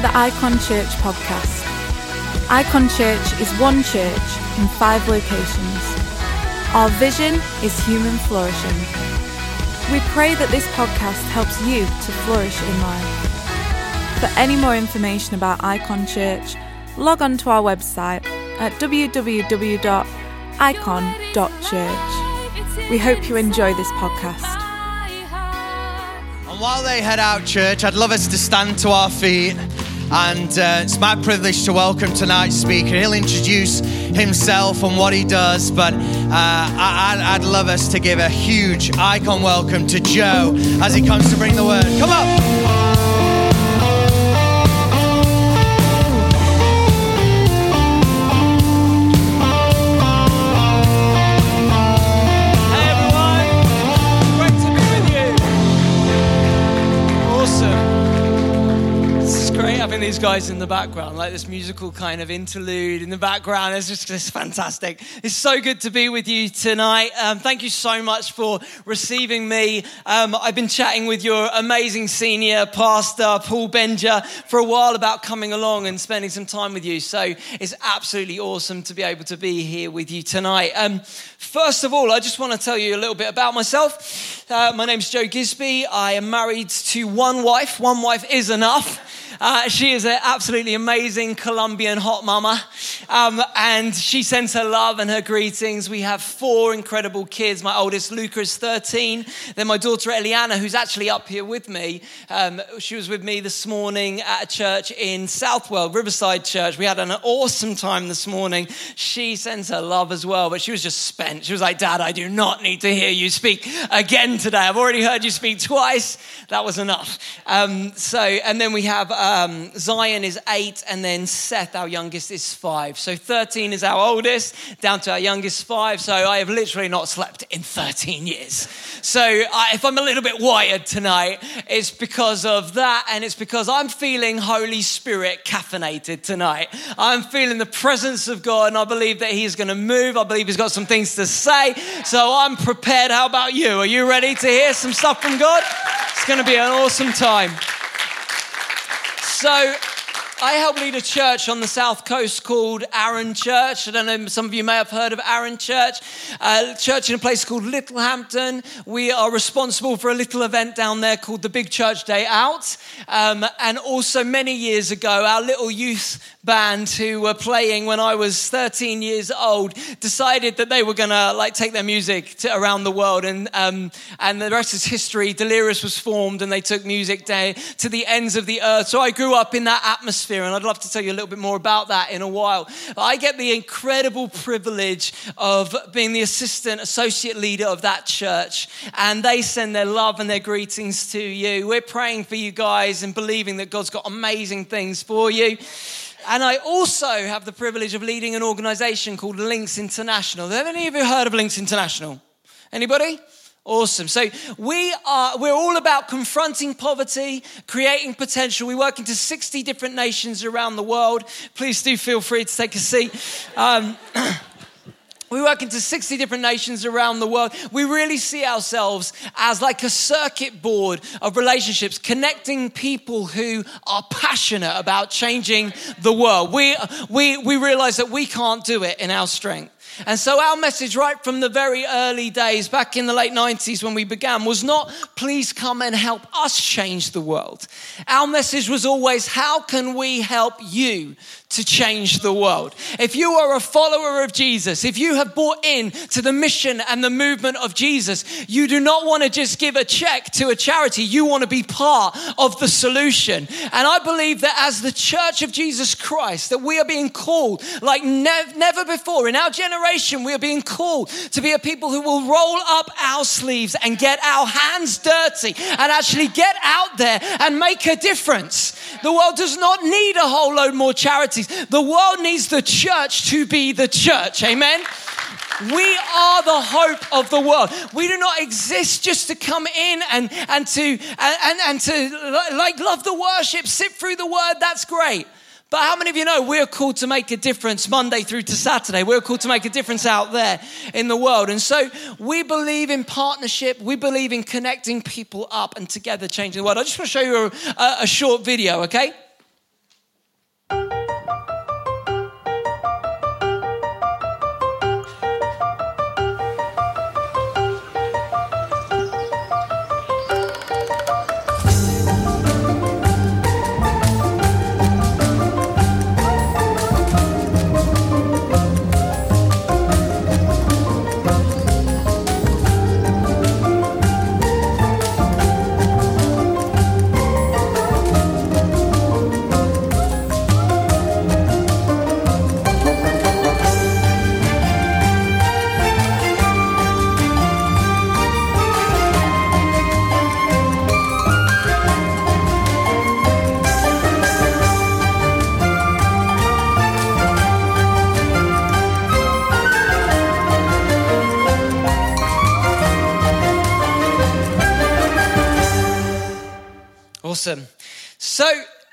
to the IKON Church podcast. IKON Church is one church in five locations. Our vision is human flourishing. We pray that this podcast helps you to flourish in life. For any more information about IKON Church, log on to our website at www.ikon.church. We hope you enjoy this podcast. And while they head out, church, I'd love us to stand to our feet. And uh, it's my privilege to welcome tonight's speaker. He'll introduce himself and what he does, but uh, I, would love us to give a huge IKON welcome to Joe as he comes to bring the word. Come on. These guys in the background, like this musical kind of interlude in the background. It's just it's fantastic. It's so good to be with you tonight. Um, thank you so much for receiving me. Um, I've been chatting with your amazing senior pastor, Paul Benger, for a while about coming along and spending some time with you. So it's absolutely awesome to be able to be here with you tonight. Um, first of all, I just want to tell you a little bit about myself. Uh, my name's Joe Giseby. I am married to one wife. One wife is enough. Uh, she is an absolutely amazing Colombian hot mama. Um, and she sends her love and her greetings. We have four incredible kids. My oldest, Luca, is 13. Then my daughter, Eliana, who's actually up here with me. Um, she was with me this morning at a church in Southwell, Riverside Church. We had an awesome time this morning. She sends her love as well, but she was just spent. She was like, Dad, I do not need to hear you speak again today. I've already heard you speak twice. That was enough. Um, so, and then we have um, Zion is eight, and then Seth, our youngest, is five. So 13 is our oldest, down to our youngest five. So I have literally not slept in 13 years. So I, if I'm a little bit wired tonight, it's because of that, and it's because I'm feeling Holy Spirit caffeinated tonight. I'm feeling the presence of God, and I believe that He's going to move. I believe He's got some things to say. So I'm prepared. How about you? Are you ready to hear some stuff from God? It's going to be an awesome time. So, I help lead a church on the south coast called Arun Church. I don't know, some of you may have heard of Arun Church. a church in a place called Littlehampton. We are responsible for a little event down there called the Big Church Day Out. Um, and also, many years ago, our little youth band who were playing when I was 13 years old decided that they were going to like take their music to, around the world. And, um, and the rest is history. Delirious was formed and they took music day to the ends of the earth. So I grew up in that atmosphere atmosphere, and I'd love to tell you a little bit more about that in a while. I get the incredible privilege of being the assistant associate leader of that church, and they send their love and their greetings to you. We're praying for you guys and believing that God's got amazing things for you. And I also have the privilege of leading an organization called Links International. Have any of you heard of Links International? Anybody? Awesome. So we are we're all about confronting poverty, creating potential. We work into 60 different nations around the world. Please do feel free to take a seat. Um, We work into 60 different nations around the world. We really see ourselves as like a circuit board of relationships, connecting people who are passionate about changing the world. We, we, we realize that we can't do it in our strength. And so, our message right from the very early days, back in the late 90s when we began, was not please come and help us change the world. Our message was always how can we help you to change the world. If you are a follower of Jesus, if you have bought in to the mission and the movement of Jesus, you do not want to just give a check to a charity. You want to be part of the solution. And I believe that as the church of Jesus Christ, that we are being called like nev- never before. In our generation, we are being called to be a people who will roll up our sleeves and get our hands dirty and actually get out there and make a difference. The world does not need a whole load more charity the world needs the church to be the church. Amen. We are the hope of the world. We do not exist just to come in and, and to and, and, to like love the worship, sit through the word. That's great. But how many of you know we're called to make a difference Monday through to Saturday? We're called to make a difference out there in the world. And so we believe in partnership. We believe in connecting people up and together changing the world. I just want to show you a, a short video, okay? So,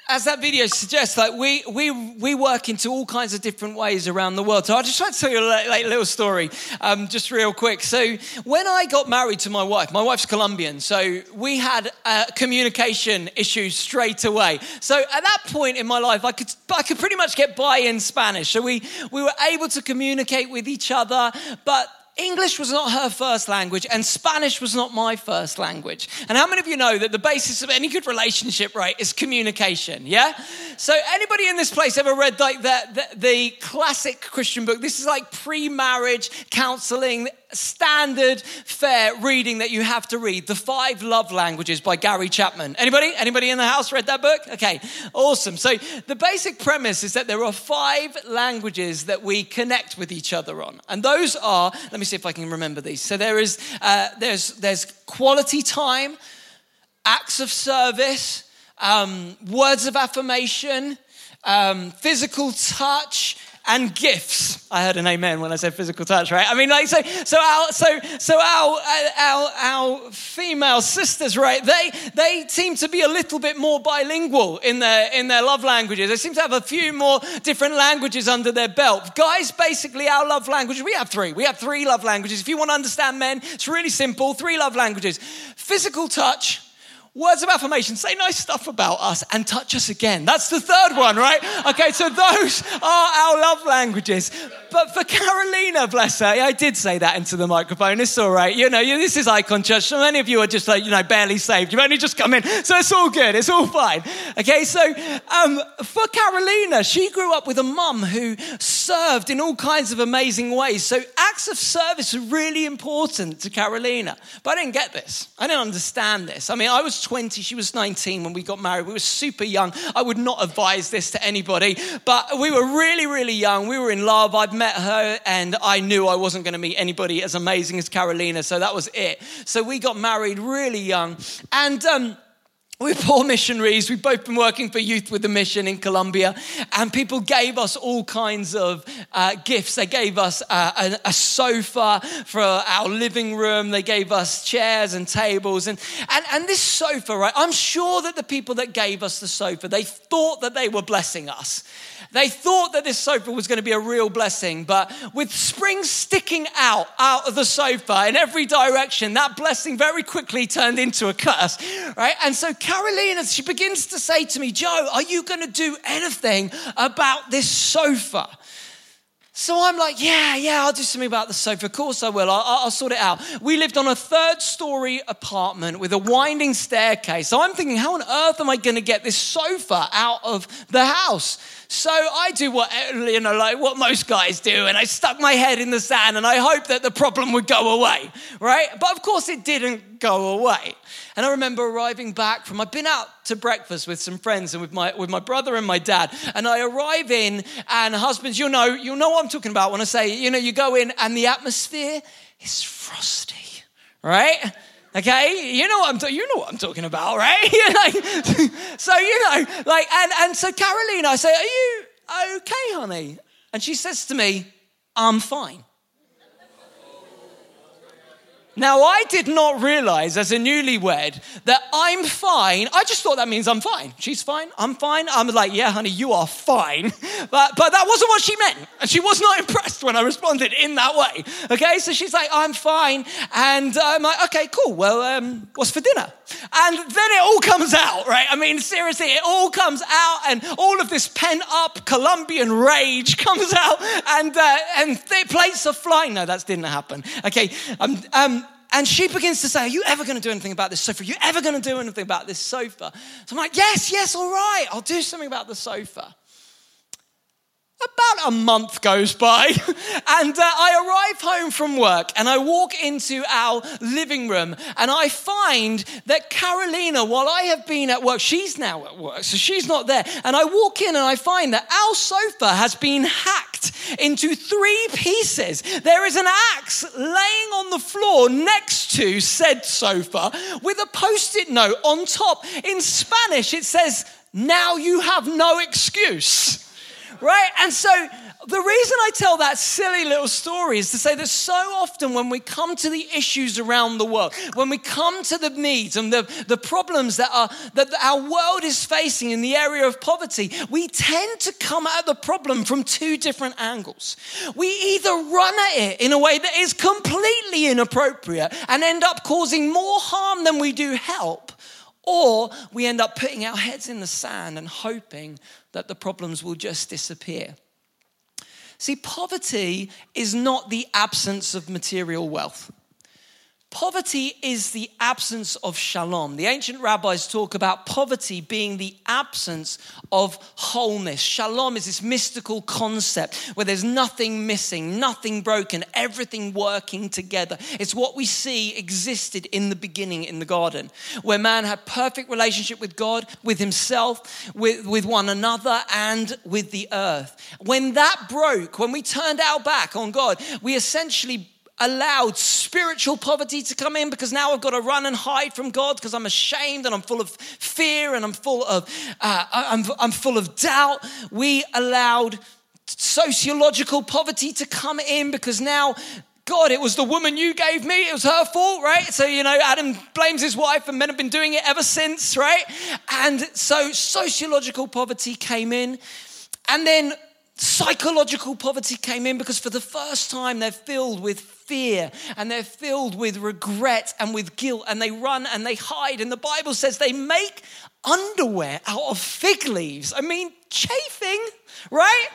as that video suggests, like we, we, we work into all kinds of different ways around the world. So I'll just try to tell you a little story, um, just real quick. So when I got married to my wife, my wife's Colombian, so we had uh, communication issues straight away. So at that point in my life, I could, I could pretty much get by in Spanish. So we, we were able to communicate with each other, but English was not her first language, and Spanish was not my first language. And how many of you know that the basis of any good relationship, right, is communication? Yeah? So, anybody in this place ever read like the, the, the classic Christian book? This is like pre marriage counseling standard fair reading that you have to read the five love languages by gary chapman. Anybody? Anybody in the house read that book? Okay awesome. So the basic premise is that there are five languages that we connect with each other on. And those are let me see if i can remember these. So there is uh, there's there's quality time acts of service um, words of affirmation um, physical touch and gifts. I heard an amen when I said physical touch, right? I mean, like, so, so our, so, so our, our, our female sisters, right? They, they seem to be a little bit more bilingual in their, in their love languages. They seem to have a few more different languages under their belt. Guys, basically, our love language, we have three. We have three love languages. If you want to understand men, it's really simple. Three love languages: physical touch Words of affirmation, say nice stuff about us and touch us again. That's the third one, right? Okay, so those are our love languages. But for Carolina, bless her, I did say that into the microphone. It's all right. You know, this is IKON Church. So many of you are just like, you know, barely saved. You've only just come in. So it's all good. It's all fine. Okay, so um, for Carolina, she grew up with a mum who served in all kinds of amazing ways. So acts of service are really important to Carolina. But I didn't get this. I didn't understand this. I mean, I was 20, she was 19 when we got married. We were super young. I would not advise this to anybody, but we were really, really young. We were in love. I'd met her and I knew I wasn't going to meet anybody as amazing as Carolina, so that was it. So we got married really young. And, um, we're poor missionaries. We've both been working for Youth with a Mission in Colombia, and people gave us all kinds of uh, gifts. They gave us uh, a, a, sofa for our living room. They gave us chairs and tables, and, and and this sofa, right? I'm sure that the people that gave us the sofa, they thought that they were blessing us. They thought that this sofa was going to be a real blessing, but with springs sticking out out of the sofa in every direction, that blessing very quickly turned into a curse, right? And so Carolina, she begins to say to me, Joe, are you going to do anything about this sofa? So I'm like, yeah, yeah, I'll do something about the sofa. Of course I will. I'll, I'll, sort it out. We lived on a third story apartment with a winding staircase. So I'm thinking, how on earth am I going to get this sofa out of the house? So I do what you know, like what most guys do, and I stuck my head in the sand, and I hoped that the problem would go away, right? But of course, it didn't go away. And I remember arriving back from I've been out to breakfast with some friends and with my with my brother and my dad, and I arrive in, and husbands, you know, you know what I'm talking about when I say, you know, you go in and the atmosphere is frosty, right? Okay, you know what I'm ta- you know what I'm talking about, right? like, so you know, like, and and so Caroline, I say, "Are you okay, honey?" And she says to me, "I'm fine." Now, I did not realize as a newlywed that I'm fine. I just thought that means I'm fine. She's fine. I'm fine. I'm like, yeah, honey, you are fine. But, but that wasn't what she meant. And she was not impressed when I responded in that way. Okay, so she's like, I'm fine. And I'm like, okay, cool. Well, um, what's for dinner? And then it all comes out, right? I mean, seriously, it all comes out, and all of this pent up Colombian rage comes out, and, uh, and plates are flying. No, that didn't happen. Okay, um, um, and she begins to say, Are you ever going to do anything about this sofa? Are you ever going to do anything about this sofa? So I'm like, Yes, yes, all right, I'll do something about the sofa. About a month goes by, and uh, I arrive home from work and I walk into our living room and I find that Carolina, while I have been at work, she's now at work, so she's not there. And I walk in and I find that our sofa has been hacked into three pieces. There is an axe laying on the floor next to said sofa with a post it note on top. In Spanish, it says, Now you have no excuse right? And so the reason I tell that silly little story is to say that so often when we come to the issues around the world, when we come to the needs and the, the problems that, are, that our world is facing in the area of poverty, we tend to come at the problem from two different angles. We either run at it in a way that is completely inappropriate and end up causing more harm than we do help, or we end up putting our heads in the sand and hoping that the problems will just disappear. See, poverty is not the absence of material wealth. Poverty is the absence of shalom. The ancient rabbis talk about poverty being the absence of wholeness. Shalom is this mystical concept where there's nothing missing, nothing broken, everything working together. It's what we see existed in the beginning in the garden, where man had perfect relationship with God, with himself, with, with one another, and with the earth. When that broke, when we turned our back on God, we essentially allowed spiritual poverty to come in because now I've got to run and hide from God because I'm ashamed and I'm full of fear and I'm full of uh, I'm, I'm full of doubt. We allowed sociological poverty to come in because now God, it was the woman you gave me. It was her fault, right? So, you know, Adam blames his wife, and men have been doing it ever since, right? And so sociological poverty came in. And then psychological poverty came in because for the first time they're filled with fear and they're filled with regret and with guilt and they run and they hide. And the Bible says they make underwear out of fig leaves. I mean, chafing, right?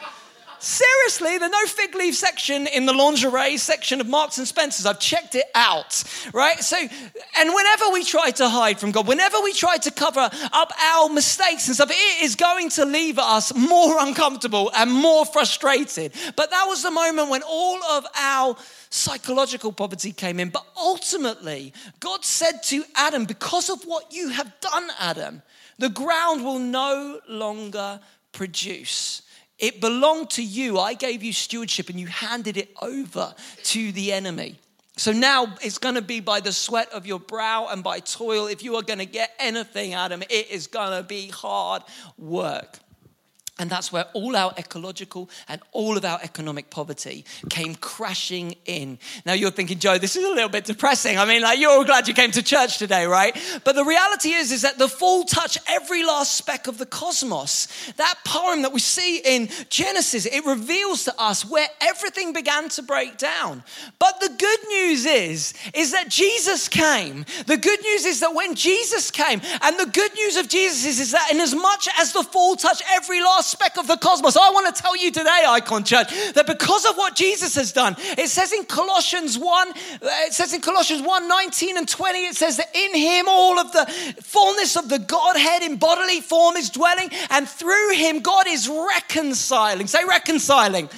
Seriously, the no fig leaf section in the lingerie section of Marks and Spencer's. I've checked it out, right? So, and whenever we try to hide from God, whenever we try to cover up our mistakes and stuff, it is going to leave us more uncomfortable and more frustrated. But that was the moment when all of our psychological poverty came in. But ultimately, God said to Adam, Because of what you have done, Adam, the ground will no longer produce. It belonged to you. I gave you stewardship and you handed it over to the enemy. So now it's going to be by the sweat of your brow and by toil. If you are going to get anything, Adam, it is going to be hard work. And that's where all our ecological and all of our economic poverty came crashing in. Now you're thinking, Joe, this is a little bit depressing. I mean, like you're all glad you came to church today, right? But the reality is, is that the fall touched every last speck of the cosmos. That poem that we see in Genesis, it reveals to us where everything began to break down. But the good news is, is that Jesus came. The good news is that when Jesus came, and the good news of Jesus is, is that in as much as the fall touched every last speck of the cosmos. I want to tell you today, IKON Church, that because of what Jesus has done, it says in Colossians 1, uh, it says in Colossians 1 19 and 20, it says that in him all of the fullness of the Godhead in bodily form is dwelling, and through him God is reconciling. Say reconciling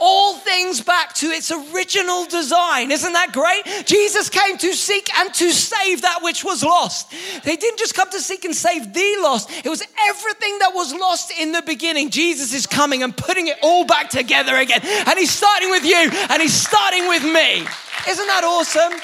all things back to its original design. Isn't that great? Jesus came to seek and to save that which was lost. They didn't just come to seek and save the lost, it was everything that was lost in the beginning. Jesus is coming and putting it all back together again. And he's starting with you and he's starting with me. Isn't that awesome?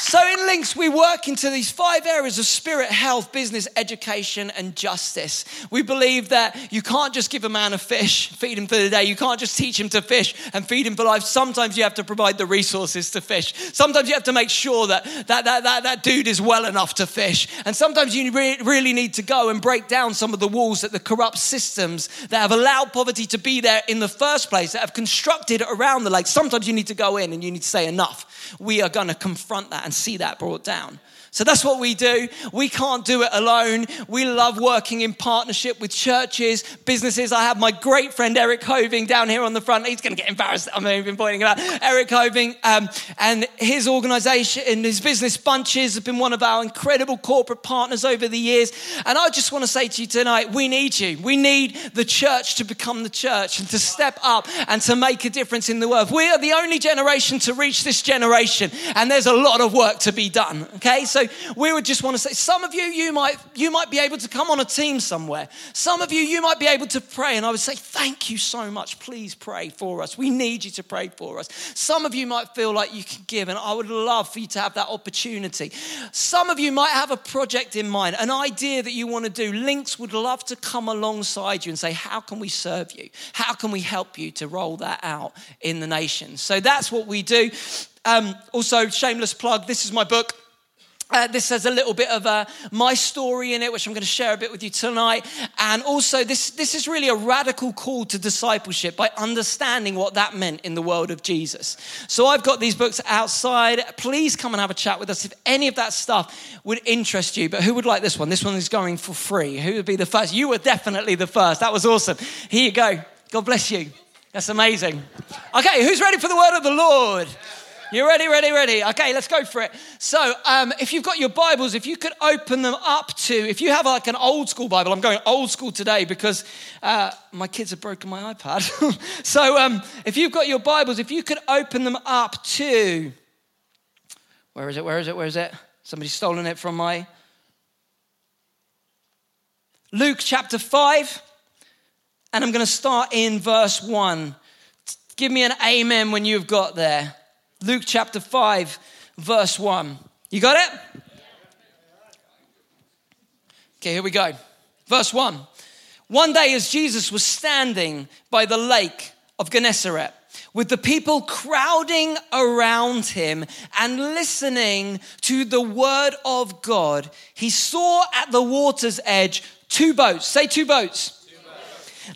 So, in Links, we work into these five areas of spirit, health, business, education, and justice. We believe that you can't just give a man a fish, feed him for the day. You can't just teach him to fish and feed him for life. Sometimes you have to provide the resources to fish. Sometimes you have to make sure that that, that, that, that dude is well enough to fish. And sometimes you re- really need to go and break down some of the walls that the corrupt systems that have allowed poverty to be there in the first place, that have constructed around the lake. Sometimes you need to go in and you need to say, enough. We are going to confront that and see that brought down. So that's what we do. We can't do it alone. We love working in partnership with churches, businesses. I have my great friend Eric Hoving down here on the front. He's going to get embarrassed. I'm even pointing about Eric Hoving um, and his organization and his business bunches have been one of our incredible corporate partners over the years. And I just want to say to you tonight, we need you. We need the church to become the church and to step up and to make a difference in the world. We are the only generation to reach this generation generation, and there's a lot of work to be done. Okay, so we would just want to say, some of you, you might you might be able to come on a team somewhere. Some of you, you might be able to pray, and I would say, thank you so much. Please pray for us. We need you to pray for us. Some of you might feel like you can give, and I would love for you to have that opportunity. Some of you might have a project in mind, an idea that you want to do. Links would love to come alongside you and say, how can we serve you? How can we help you to roll that out in the nation? So that's what we do. Um, also, shameless plug this is my book. Uh, this has a little bit of uh, my story in it, which I'm going to share a bit with you tonight. And also, this, this is really a radical call to discipleship by understanding what that meant in the world of Jesus. So, I've got these books outside. Please come and have a chat with us if any of that stuff would interest you. But who would like this one? This one is going for free. Who would be the first? You were definitely the first. That was awesome. Here you go. God bless you. That's amazing. Okay, who's ready for the word of the Lord? You ready, ready, ready? Okay, let's go for it. So, um, if you've got your Bibles, if you could open them up to, if you have like an old school Bible, I'm going old school today because uh, my kids have broken my iPad. so, um, if you've got your Bibles, if you could open them up to, where is it? Where is it? Where is it? Somebody's stolen it from my. Luke chapter 5, and I'm going to start in verse 1. Give me an amen when you've got there. Luke chapter 5, verse 1. You got it? Okay, here we go. Verse 1. One day, as Jesus was standing by the lake of Gennesaret, with the people crowding around him and listening to the word of God, he saw at the water's edge two boats. Say two boats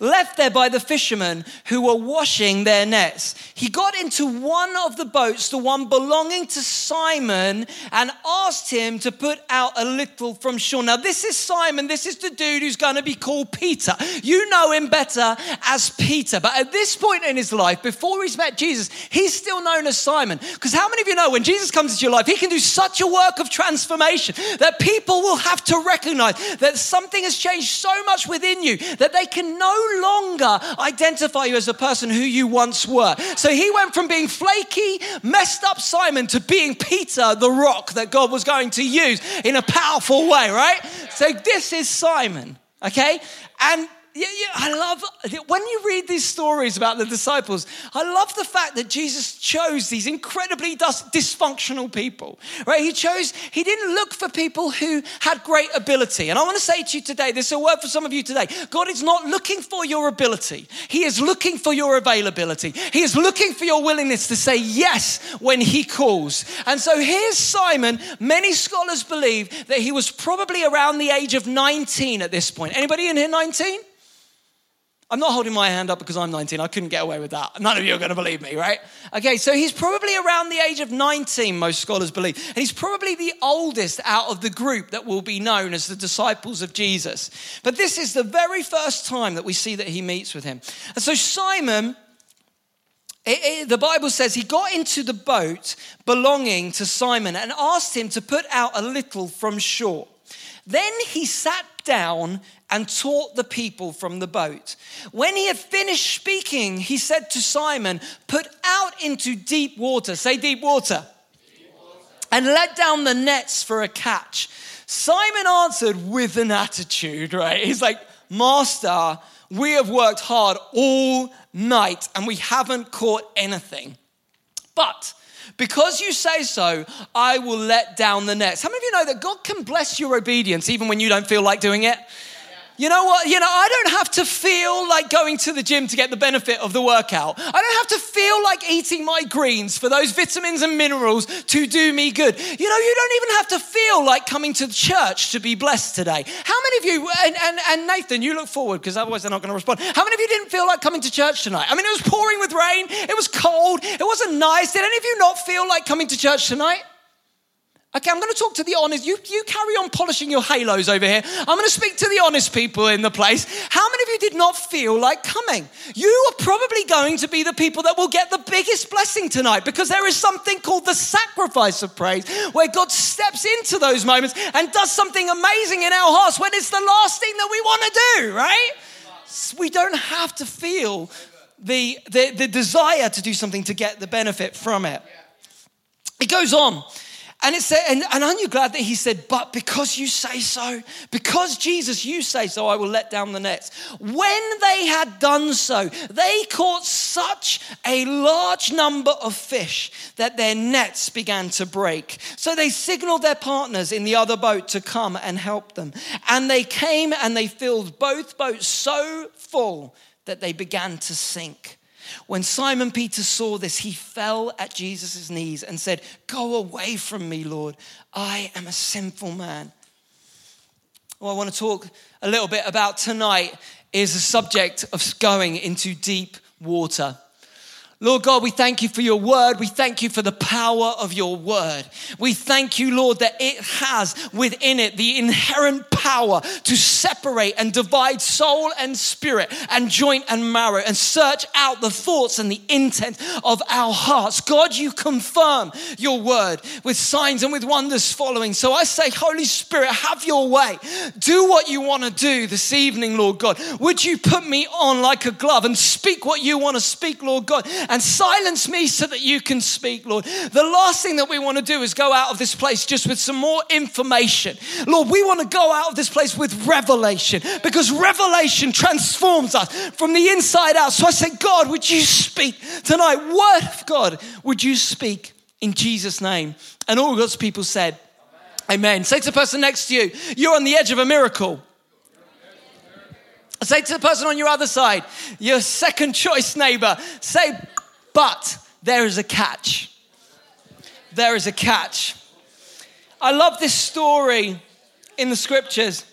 left there by the fishermen who were washing their nets. He got into one of the boats, the one belonging to Simon, and asked him to put out a little from shore. Now, this is Simon. This is the dude who's going to be called Peter. You know him better as Peter. But at this point in his life, before he's met Jesus, he's still known as Simon. Because how many of you know when Jesus comes into your life, he can do such a work of transformation that people will have to recognize that something has changed so much within you that they can no longer identify you as the person who you once were. So he went from being flaky, messed up Simon to being Peter, the rock that God was going to use in a powerful way, right? So this is Simon, okay? And yeah, yeah, I love when you read these stories about the disciples. I love the fact that Jesus chose these incredibly dysfunctional people, right? He chose, he didn't look for people who had great ability. And I want to say to you today, this is a word for some of you today. God is not looking for your ability, He is looking for your availability. He is looking for your willingness to say yes when He calls. And so here's Simon. Many scholars believe that he was probably around the age of 19 at this point. Anybody in here 19? I'm not holding my hand up because I'm 19. I couldn't get away with that. None of you are going to believe me, right? Okay, so he's probably around the age of 19, most scholars believe. And he's probably the oldest out of the group that will be known as the disciples of Jesus. But this is the very first time that we see that he meets with him. And so Simon. It, it, the Bible says he got into the boat belonging to Simon and asked him to put out a little from shore. Then he sat down and taught the people from the boat. When he had finished speaking, he said to Simon, Put out into deep water, say deep water, deep water. and let down the nets for a catch. Simon answered with an attitude, right? He's like, Master, we have worked hard all night and we haven't caught anything. But because you say so, I will let down the nets. How many of you know that God can bless your obedience even when you don't feel like doing it? You know what? You know, I don't have to feel like going to the gym to get the benefit of the workout. I don't have to feel like eating my greens for those vitamins and minerals to do me good. You know, you don't even have to feel like coming to church to be blessed today. How many of you, and, and, and Nathan, you look forward because otherwise they're not going to respond. How many of you didn't feel like coming to church tonight? I mean, it was pouring with rain, it was cold, it wasn't nice. Did any of you not feel like coming to church tonight? Okay, I'm going to talk to the honest. You, you carry on polishing your halos over here. I'm going to speak to the honest people in the place. How many of you did not feel like coming? You are probably going to be the people that will get the biggest blessing tonight because there is something called the sacrifice of praise where God steps into those moments and does something amazing in our hearts when it's the last thing that we want to do, right? We don't have to feel the, the, the desire to do something to get the benefit from it. It goes on. And it said, and, and aren't you glad that he said, but because you say so, because Jesus, you say so, I will let down the nets. When they had done so, they caught such a large number of fish that their nets began to break. So they signaled their partners in the other boat to come and help them. And they came and they filled both boats so full that they began to sink. When Simon Peter saw this, he fell at Jesus' knees and said, Go away from me, Lord. I am a sinful man. What I want to talk a little bit about tonight is the subject of going into deep water. Lord God, we thank you for your word. We thank you for the power of your word. We thank you, Lord, that it has within it the inherent power to separate and divide soul and spirit and joint and marrow and search out the thoughts and the intent of our hearts. God, you confirm your word with signs and with wonders following. So I say, Holy Spirit, have your way. Do what you want to do this evening, Lord God. Would you put me on like a glove and speak what you want to speak, Lord God? And silence me so that you can speak, Lord. The last thing that we want to do is go out of this place just with some more information. Lord, we want to go out of this place with revelation because revelation transforms us from the inside out. So I say, God, would you speak tonight? Word of God, would you speak in Jesus' name? And all God's people said, Amen. Amen. Say to the person next to you, you're on the edge of a miracle. Say to the person on your other side, your second choice neighbor, say, but there is a catch. There is a catch. I love this story in the scriptures.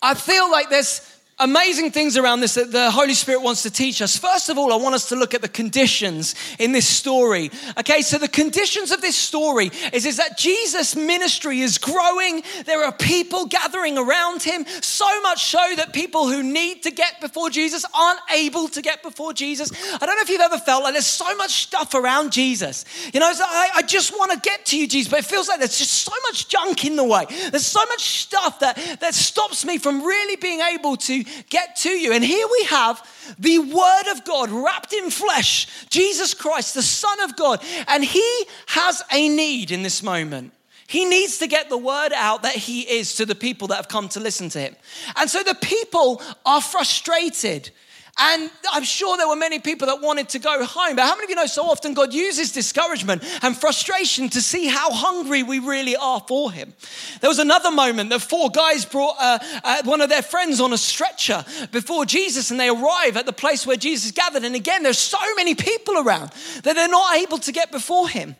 I feel like there's amazing things around this that the Holy Spirit wants to teach us. First of all, I want us to look at the conditions in this story. Okay, so the conditions of this story is, is that Jesus' ministry is growing. There are people gathering around him, so much so that people who need to get before Jesus aren't able to get before Jesus. I don't know if you've ever felt like there's so much stuff around Jesus. You know, I, I just want to get to you, Jesus, but it feels like there's just so much junk in the way. There's so much stuff that, that stops me from really being able to get to you. And here we have the Word of God wrapped in flesh, Jesus Christ, the Son of God. And He has a need in this moment. He needs to get the word out that he is to the people that have come to listen to him. And so the people are frustrated and I'm sure there were many people that wanted to go home. But how many of you know so often God uses discouragement and frustration to see how hungry we really are for Him? There was another moment that four guys brought uh, uh, one of their friends on a stretcher before Jesus, and they arrive at the place where Jesus gathered. And again, there's so many people around that they're not able to get before Him.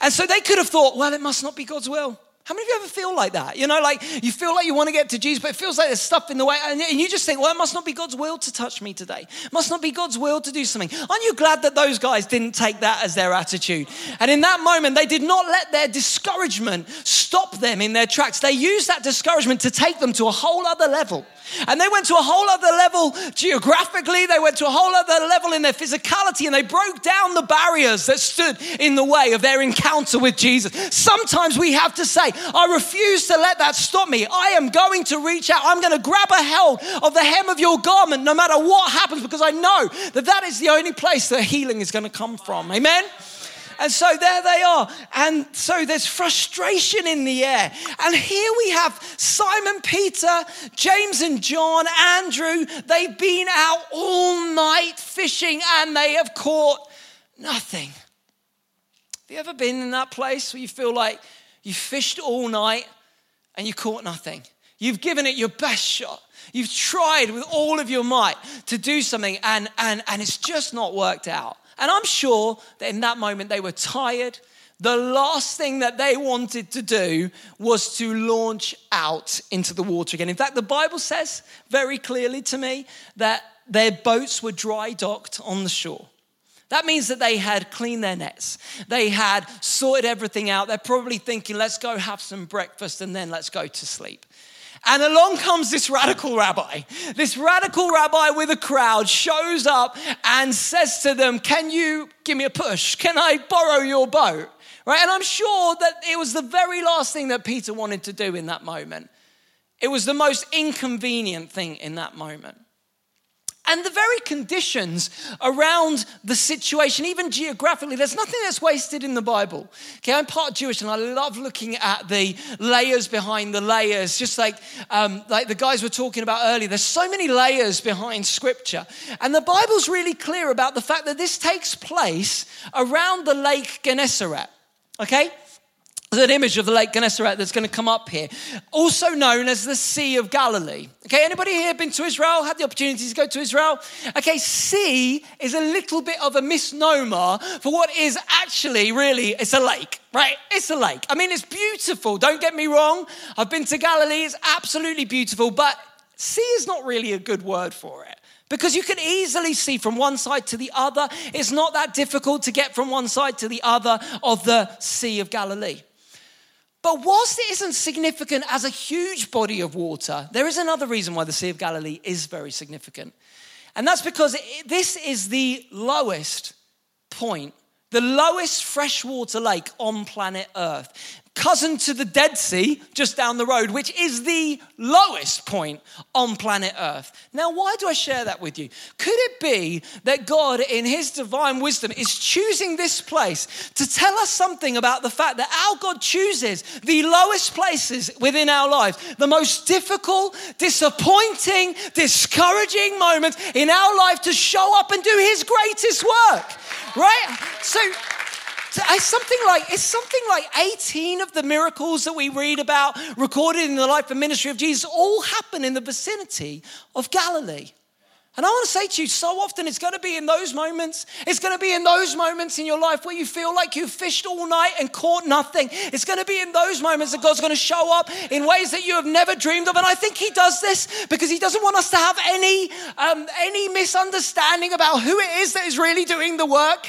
And so they could have thought, well, it must not be God's will. How many of you ever feel like that? You know, like you feel like you want to get to Jesus, but it feels like there's stuff in the way, and you just think, well, it must not be God's will to touch me today. It must not be God's will to do something. Aren't you glad that those guys didn't take that as their attitude? And in that moment, they did not let their discouragement stop them in their tracks. They used that discouragement to take them to a whole other level. And they went to a whole other level geographically, they went to a whole other level in their physicality, and they broke down the barriers that stood in the way of their encounter with Jesus. Sometimes we have to say, I refuse to let that stop me. I am going to reach out. I'm going to grab a hold of the hem of your garment no matter what happens because I know that that is the only place that healing is going to come from. Amen? And so there they are. And so there's frustration in the air. And here we have Simon Peter, James and John, Andrew. They've been out all night fishing and they have caught nothing. Have you ever been in that place where you feel like you fished all night and you caught nothing? You've given it your best shot. You've tried with all of your might to do something and, and, and it's just not worked out. And I'm sure that in that moment they were tired. The last thing that they wanted to do was to launch out into the water again. In fact, the Bible says very clearly to me that their boats were dry docked on the shore. That means that they had cleaned their nets. They had sorted everything out. They're probably thinking, let's go have some breakfast and then let's go to sleep. And along comes this radical rabbi. This radical rabbi with a crowd shows up and says to them, Can you give me a push? Can I borrow your boat? Right? And I'm sure that it was the very last thing that Peter wanted to do in that moment. It was the most inconvenient thing in that moment. And the very conditions around the situation, even geographically, there's nothing that's wasted in the Bible. Okay, I'm part Jewish and I love looking at the layers behind the layers, just like, um, like the guys were talking about earlier. There's so many layers behind Scripture. And the Bible's really clear about the fact that this takes place around the Lake Gennesaret. Okay? There's an image of the Lake Gennesaret that's going to come up here, also known as the Sea of Galilee. Okay, anybody here been to Israel? Had the opportunity to go to Israel? Okay, sea is a little bit of a misnomer for what is actually really it's a lake, right? It's a lake. I mean, it's beautiful. Don't get me wrong. I've been to Galilee. It's absolutely beautiful, but sea is not really a good word for it because you can easily see from one side to the other. It's not that difficult to get from one side to the other of the Sea of Galilee. But whilst it isn't significant as a huge body of water, there is another reason why the Sea of Galilee is very significant. And that's because it, this is the lowest point, the lowest freshwater lake on planet Earth cousin to the Dead Sea, just down the road, which is the lowest point on planet Earth. Now, why do I share that with you? Could it be that God, in His divine wisdom, is choosing this place to tell us something about the fact that our God chooses the lowest places within our lives, the most difficult, disappointing, discouraging moments in our life to show up and do His greatest work, right? So, it's something like it's something like 18 of the miracles that we read about recorded in the life and ministry of Jesus all happen in the vicinity of Galilee. And I want to say to you, so often it's going to be in those moments. It's going to be in those moments in your life where you feel like you've fished all night and caught nothing. It's going to be in those moments that God's going to show up in ways that you have never dreamed of. And I think He does this because He doesn't want us to have any, um, any misunderstanding about who it is that is really doing the work.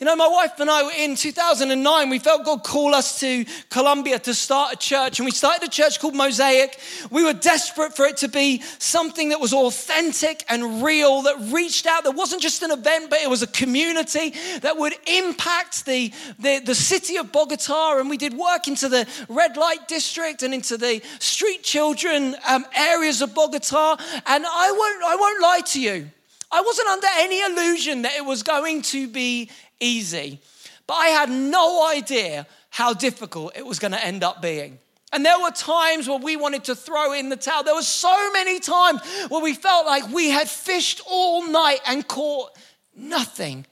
You know, my wife and I, were in 2009, we felt God call us to Colombia to start a church, and we started a church called Mosaic. We were desperate for it to be something that was authentic and real, that reached out, that wasn't just an event, but it was a community that would impact the, the, the city of Bogota. And we did work into the red light district and into the street children um, areas of Bogota. And I won't, I won't lie to you. I wasn't under any illusion that it was going to be easy. But I had no idea how difficult it was going to end up being. And there were times where we wanted to throw in the towel. There were so many times where we felt like we had fished all night and caught nothing.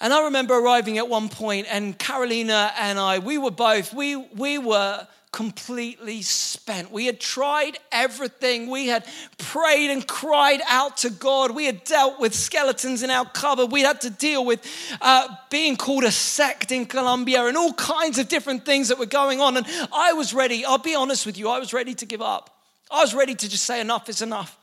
And I remember arriving at one point, and Carolina and I, we were both, we, we were completely spent. We had tried everything. We had prayed and cried out to God. We had dealt with skeletons in our cupboard. We had to deal with uh, being called a sect in Colombia and all kinds of different things that were going on. And I was ready, I'll be honest with you, I was ready to give up. I was ready to just say, enough is enough.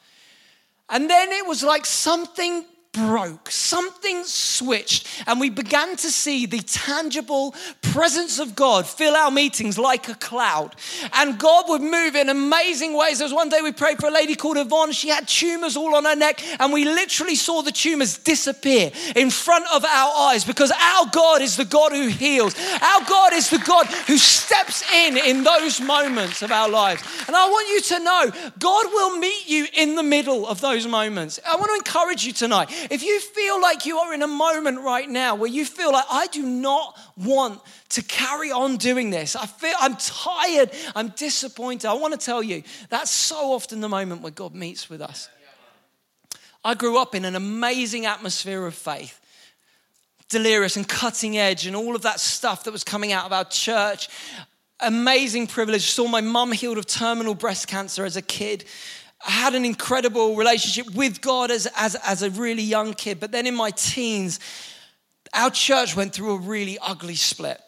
And then it was like something broke, something switched, and we began to see the tangible presence of God fill our meetings like a cloud. And God would move in amazing ways. There was one day we prayed for a lady called Yvonne. She had tumors all on her neck, and we literally saw the tumors disappear in front of our eyes because our God is the God who heals. Our God is the God who steps in in those moments of our lives. And I want you to know God will meet you in the middle of those moments. I want to encourage you tonight if you feel like you are in a moment right now where you feel like, I do not want to carry on doing this, I feel I'm tired, I'm disappointed, I want to tell you that's so often the moment where God meets with us. I grew up in an amazing atmosphere of faith delirious and cutting edge and all of that stuff that was coming out of our church. Amazing privilege. Saw my mum healed of terminal breast cancer as a kid. I had an incredible relationship with God as, as, as a really young kid. But then in my teens, our church went through a really ugly split.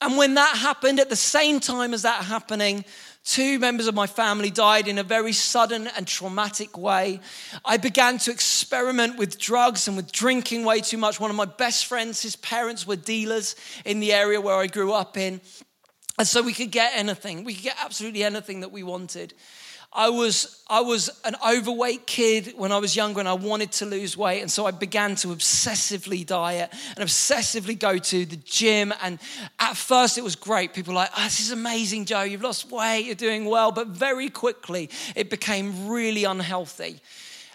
And when that happened, at the same time as that happening, two members of my family died in a very sudden and traumatic way. I began to experiment with drugs and with drinking way too much. One of my best friends, his parents were dealers in the area where I grew up in. And so we could get anything, we could get absolutely anything that we wanted. I was, I was an overweight kid when I was younger and I wanted to lose weight. And so I began to obsessively diet and obsessively go to the gym. And at first it was great. People were like, oh, this is amazing, Joe. You've lost weight, you're doing well. But very quickly it became really unhealthy.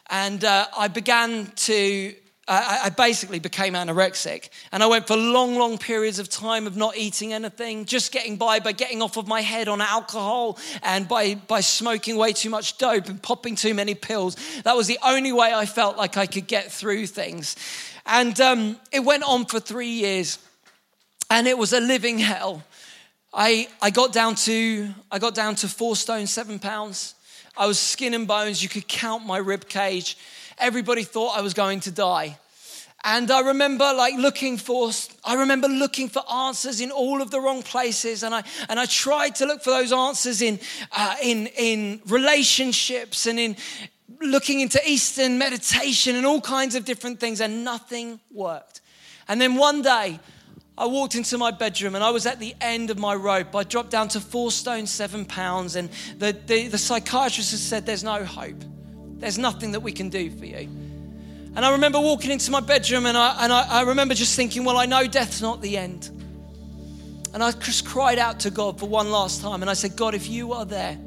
And uh, I began to I, I basically became anorexic. And I went for long, long periods of time of not eating anything, just getting by by getting off of my head on alcohol and by, by smoking way too much dope and popping too many pills. That was the only way I felt like I could get through things. And um, it went on for three years, and it was a living hell. I, I got down to I got down to four stone seven pounds. I was skin and bones. You could count my rib cage everybody thought I was going to die. And I remember like looking for, I remember looking for answers in all of the wrong places. And I, and I tried to look for those answers in, uh, in, in relationships and in looking into Eastern meditation and all kinds of different things, and nothing worked. And then one day, I walked into my bedroom and I was at the end of my rope. I dropped down to four stone, seven pounds, and the, the, the psychiatrist had said, There's no hope. There's nothing that we can do for you. And I remember walking into my bedroom and I, and I, I remember just thinking, well, I know death's not the end. And I just cried out to God for one last time. And I said, God, if you are there,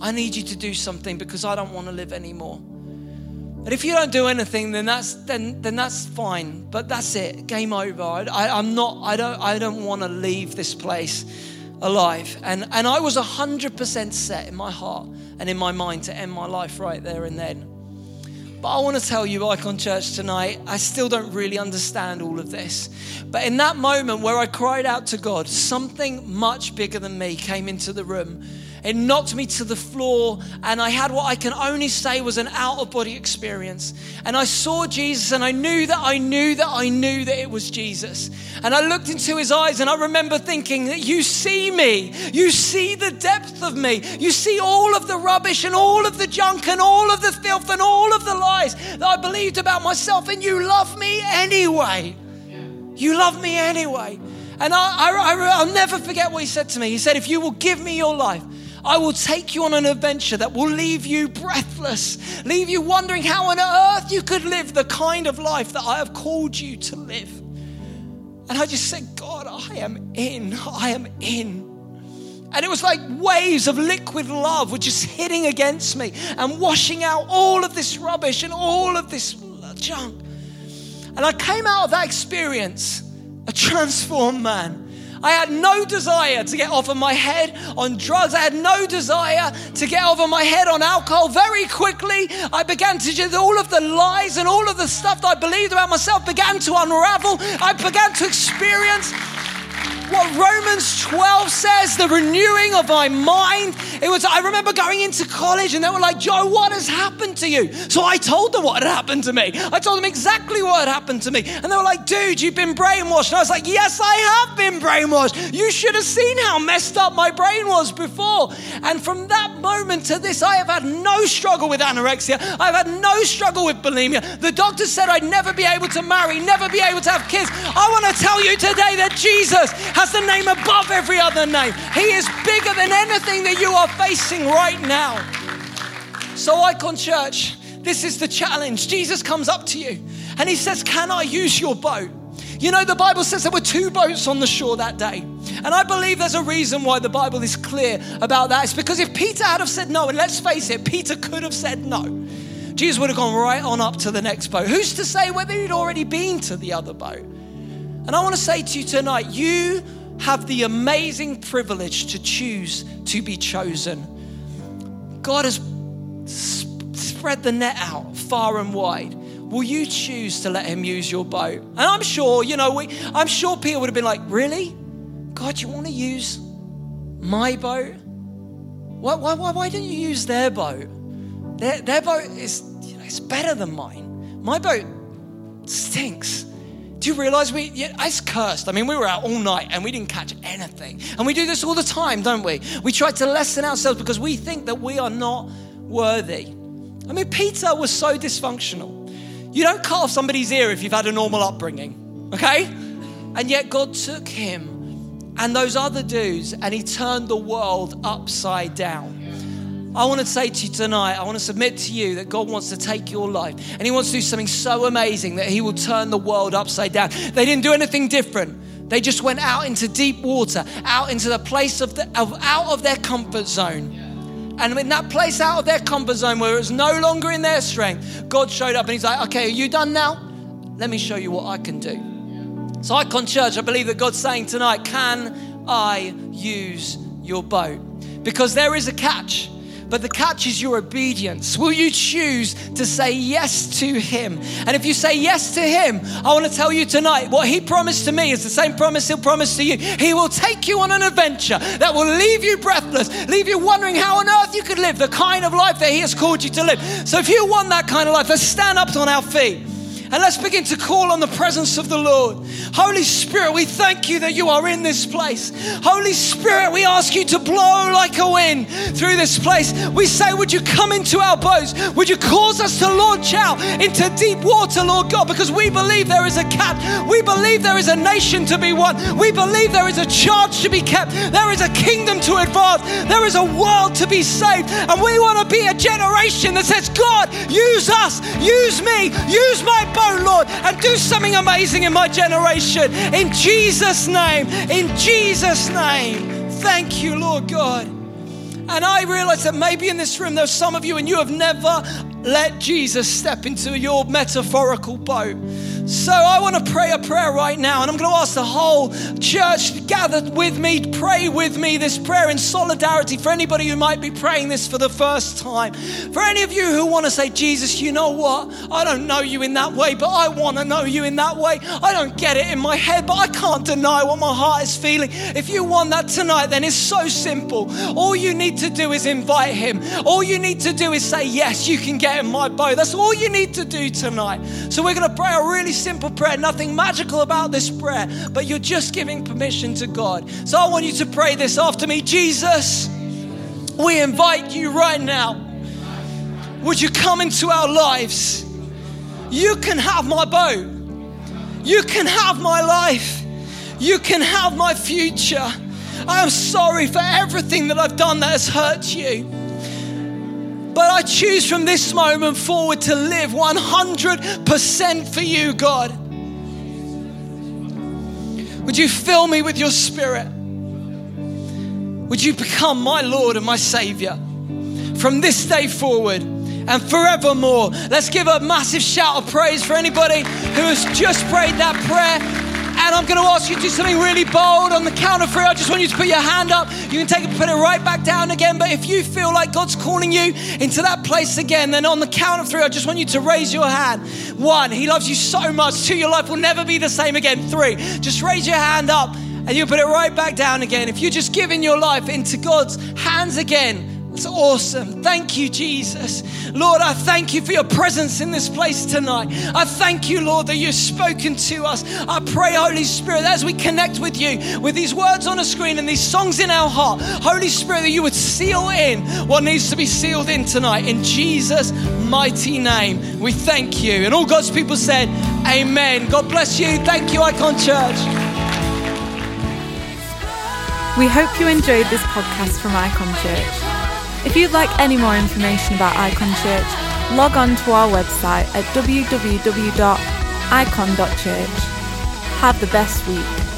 I need you to do something because I don't want to live anymore. And if you don't do anything, then that's then then that's fine. But that's it. Game over. I, am not. I don't. I don't want to leave this place alive. And and I was hundred percent set in my heart and in my mind to end my life right there and then. But I want to tell you, IKON Church, tonight, I still don't really understand all of this. But in that moment where I cried out to God, something much bigger than me came into the room it knocked me to the floor, and I had what I can only say was an out of body experience. And I saw Jesus, and I knew that I knew that I knew that it was Jesus. And I looked into his eyes, and I remember thinking that you see me, you see the depth of me, you see all of the rubbish, and all of the junk, and all of the filth, and all of the lies that I believed about myself, and you love me anyway. You love me anyway. And I, I, will never forget what he said to me. He said, If you will give me your life, I will take you on an adventure that will leave you breathless, leave you wondering how on earth you could live the kind of life that I have called you to live. And I just said, God, I am in. I am in. And it was like waves of liquid love were just hitting against me and washing out all of this rubbish and all of this junk. And I came out of that experience a transformed man I had no desire to get of my head on drugs. I had no desire to get over my head on alcohol. Very quickly, I began to just all of the lies and all of the stuff that I believed about myself began to unravel. I began to experience what Romans 12 says, the renewing of my mind. It was, I remember going into college and they were like, Joe, what has happened to you? So I told them what had happened to me. I told them exactly what had happened to me. And they were like, dude, you've been brainwashed. And I was like, yes, I have been brainwashed. You should have seen how messed up my brain was before. And from that moment to this, I have had no struggle with anorexia. I've had no struggle with bulimia. The doctor said I'd never be able to marry, never be able to have kids. I want to tell you today that Jesus has the name above every other name. He is bigger than anything that you are facing right now. So, IKON Church, this is the challenge. Jesus comes up to you and he says, Can I use your boat? You know, the Bible says there were two boats on the shore that day. And I believe there's a reason why the Bible is clear about that. It's because if Peter had have said no, and let's face it, Peter could have said no, Jesus would have gone right on up to the next boat. Who's to say whether he'd already been to the other boat? And I want to say to you tonight, you have the amazing privilege to choose to be chosen. God has spread the net out far and wide. Will you choose to let him use your boat? And I'm sure, you know, we, I'm sure Peter would have been like, Really? God, you want to use my boat? Why, why, why, why don't you use their boat? Their, their boat is you know, it's better than mine. My boat stinks. Do you realize we, yeah, it's cursed. I mean, we were out all night and we didn't catch anything. And we do this all the time, don't we? We try to lessen ourselves because we think that we are not worthy. I mean, Peter was so dysfunctional. You don't cut off somebody's ear if you've had a normal upbringing, okay? And yet God took him and those other dudes and he turned the world upside down. I want to say to you tonight, I want to submit to you that God wants to take your life and He wants to do something so amazing that He will turn the world upside down. They didn't do anything different. They just went out into deep water, out into the place of, the, of out of their comfort zone. And in that place out of their comfort zone where it was no longer in their strength, God showed up and He's like, okay, are you done now? Let me show you what I can do. So, IKON Church, I believe that God's saying tonight, can I use your boat? Because there is a catch. But the catch is your obedience. Will you choose to say yes to Him? And if you say yes to Him, I want to tell you tonight what He promised to me is the same promise He'll promise to you. He will take you on an adventure that will leave you breathless, leave you wondering how on earth you could live the kind of life that He has called you to live. So if you want that kind of life, let's stand up on our feet. And let's begin to call on the presence of the Lord. Holy Spirit, we thank you that you are in this place. Holy Spirit, we ask you to blow like a wind through this place. We say, Would you come into our boats? Would you cause us to launch out into deep water, Lord God? Because we believe there is a cap. We believe there is a nation to be won. We believe there is a charge to be kept. There is a kingdom to advance. There is a world to be saved. And we want to be a generation that says, God, use us, use me, use my boat, Lord, and do something amazing in my generation. In Jesus' name, in Jesus' name. Thank you, Lord God. And I realize that maybe in this room there's some of you and you have never let Jesus step into your metaphorical boat. So I want to pray a prayer right now, and I'm going to ask the whole church gathered with me, pray with me this prayer in solidarity for anybody who might be praying this for the first time. For any of you who want to say, Jesus, you know what? I don't know you in that way, but I want to know you in that way. I don't get it in my head, but I can't deny what my heart is feeling. If you want that tonight, then it's so simple. All you need to do is invite Him. All you need to do is say, Yes, you can get in my boat. That's all you need to do tonight. So we're going to pray a really simple prayer, nothing magical about this prayer, but you're just giving permission to God. So I want you to pray this after me Jesus, we invite you right now. Would you come into our lives? You can have my boat. You can have my life. You can have my future. I am sorry for everything that I've done that has hurt you. But I choose from this moment forward to live 100% for you, God. Would you fill me with your spirit? Would you become my Lord and my Savior from this day forward and forevermore? Let's give a massive shout of praise for anybody who has just prayed that prayer. And I'm going to ask you to do something really bold on the count of three. I just want you to put your hand up. You can take it, put it right back down again. But if you feel like God's calling you into that place again, then on the count of three, I just want you to raise your hand. One, He loves you so much. Two, your life will never be the same again. Three, just raise your hand up and you put it right back down again. If you're just giving your life into God's hands again, it's awesome. Thank you, Jesus. Lord, I thank you for your presence in this place tonight. I thank you, Lord, that you've spoken to us. I pray, Holy Spirit, as we connect with you, with these words on a screen and these songs in our heart, Holy Spirit, that you would seal in what needs to be sealed in tonight. In Jesus' mighty name, we thank you. And all God's people said, Amen. God bless you. Thank you, IKON Church. We hope you enjoyed this podcast from IKON Church. If you'd like any more information about IKON Church, log on to our website at www.ikon.church. Have the best week.